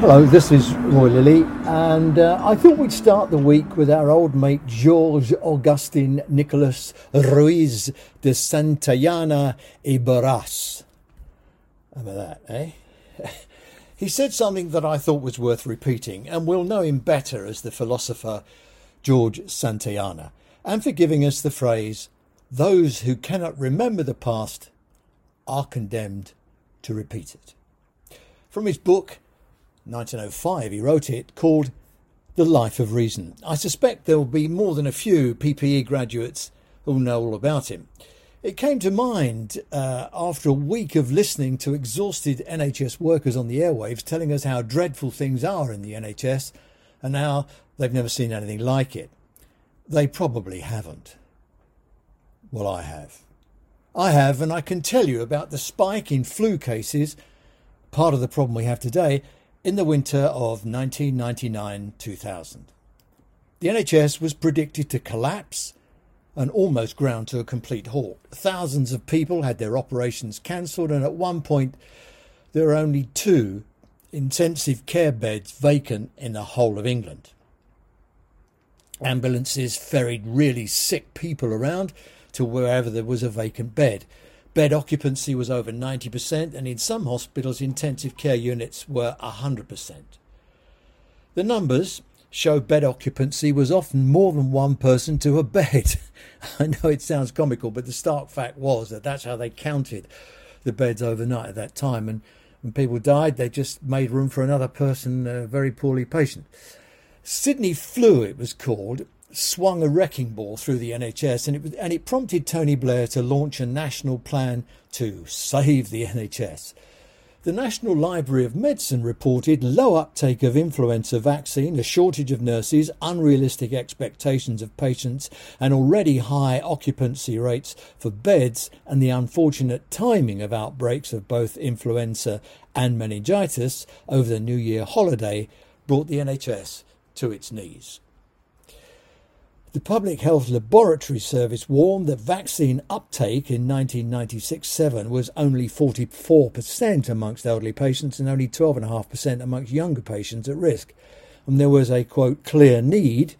Hello, this is Roy Lilly, and uh, I thought we'd start the week with our old mate George Augustin Nicolas Ruiz de Santayana y Barras. About that, eh? he said something that I thought was worth repeating, and we'll know him better as the philosopher George Santayana, and for giving us the phrase, those who cannot remember the past are condemned to repeat it. From his book, 1905 he wrote it, called The Life of Reason. I suspect there will be more than a few PPE graduates who'll know all about him. It came to mind uh, after a week of listening to exhausted NHS workers on the airwaves telling us how dreadful things are in the NHS and how they've never seen anything like it. They probably haven't. Well, I have. I have, and I can tell you about the spike in flu cases, part of the problem we have today, in the winter of 1999 2000. The NHS was predicted to collapse and almost ground to a complete halt. Thousands of people had their operations cancelled, and at one point, there were only two intensive care beds vacant in the whole of England. Ambulances ferried really sick people around to wherever there was a vacant bed. Bed occupancy was over 90%, and in some hospitals, intensive care units were 100%. The numbers show bed occupancy was often more than one person to a bed. I know it sounds comical, but the stark fact was that that's how they counted the beds overnight at that time. And when people died, they just made room for another person, a very poorly patient. Sydney flu, it was called, swung a wrecking ball through the NHS, and it, and it prompted Tony Blair to launch a national plan to save the NHS. The National Library of Medicine reported low uptake of influenza vaccine, a shortage of nurses, unrealistic expectations of patients, and already high occupancy rates for beds, and the unfortunate timing of outbreaks of both influenza and meningitis over the New Year holiday brought the NHS to its knees. The Public Health Laboratory Service warned that vaccine uptake in 1996-7 was only 44% amongst elderly patients and only 12.5% amongst younger patients at risk. And there was a quote clear need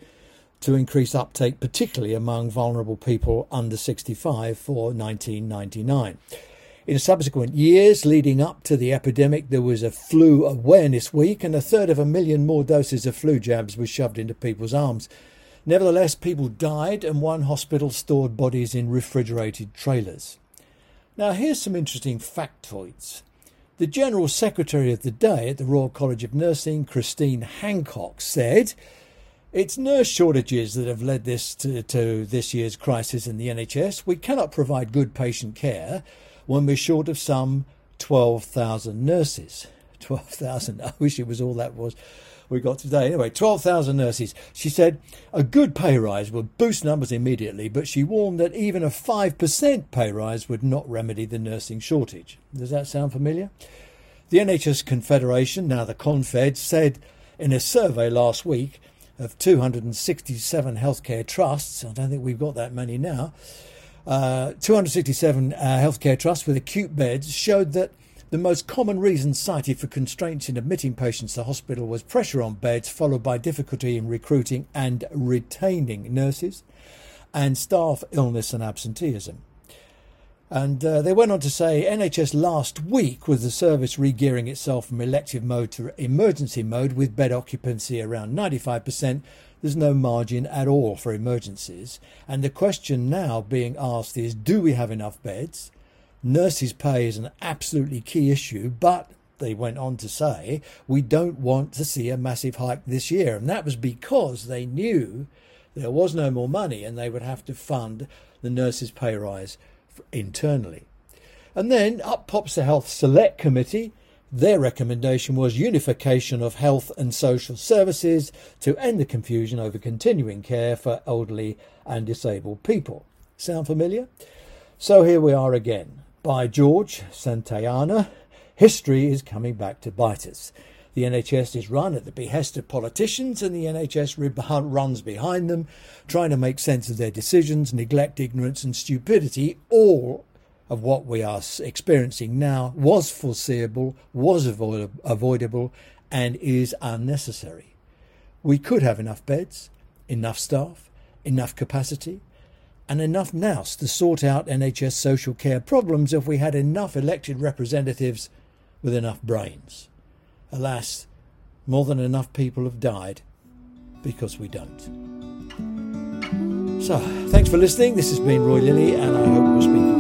to increase uptake, particularly among vulnerable people under 65 for 1999. In subsequent years leading up to the epidemic, there was a flu awareness week, and a third of a million more doses of flu jabs were shoved into people's arms. Nevertheless, people died and one hospital stored bodies in refrigerated trailers. Now, here's some interesting factoids. The General Secretary of the day at the Royal College of Nursing, Christine Hancock, said, It's nurse shortages that have led this to, to this year's crisis in the NHS. We cannot provide good patient care when we're short of some 12,000 nurses. 12,000. I wish it was all that was we got today. Anyway, 12,000 nurses. She said a good pay rise would boost numbers immediately, but she warned that even a 5% pay rise would not remedy the nursing shortage. Does that sound familiar? The NHS Confederation, now the Confed, said in a survey last week of 267 healthcare trusts, I don't think we've got that many now, uh, 267 uh, healthcare trusts with acute beds showed that the most common reason cited for constraints in admitting patients to hospital was pressure on beds, followed by difficulty in recruiting and retaining nurses, and staff illness and absenteeism. And uh, they went on to say NHS last week was the service re-gearing itself from elective mode to emergency mode with bed occupancy around 95%. There's no margin at all for emergencies. And the question now being asked is do we have enough beds? Nurses' pay is an absolutely key issue, but they went on to say, we don't want to see a massive hike this year. And that was because they knew there was no more money and they would have to fund the nurses' pay rise internally. And then up pops the Health Select Committee. Their recommendation was unification of health and social services to end the confusion over continuing care for elderly and disabled people. Sound familiar? So here we are again by George Santayana, history is coming back to bite us. The NHS is run at the behest of politicians, and the NHS runs behind them, trying to make sense of their decisions, neglect, ignorance, and stupidity, all of what we are experiencing now was foreseeable, was avoid- avoidable, and is unnecessary. We could have enough beds, enough staff, enough capacity, and enough nous to sort out NHS social care problems if we had enough elected representatives with enough brains. Alas, more than enough people have died because we don't. So, thanks for listening. This has been Roy Lilly, and I hope we'll speak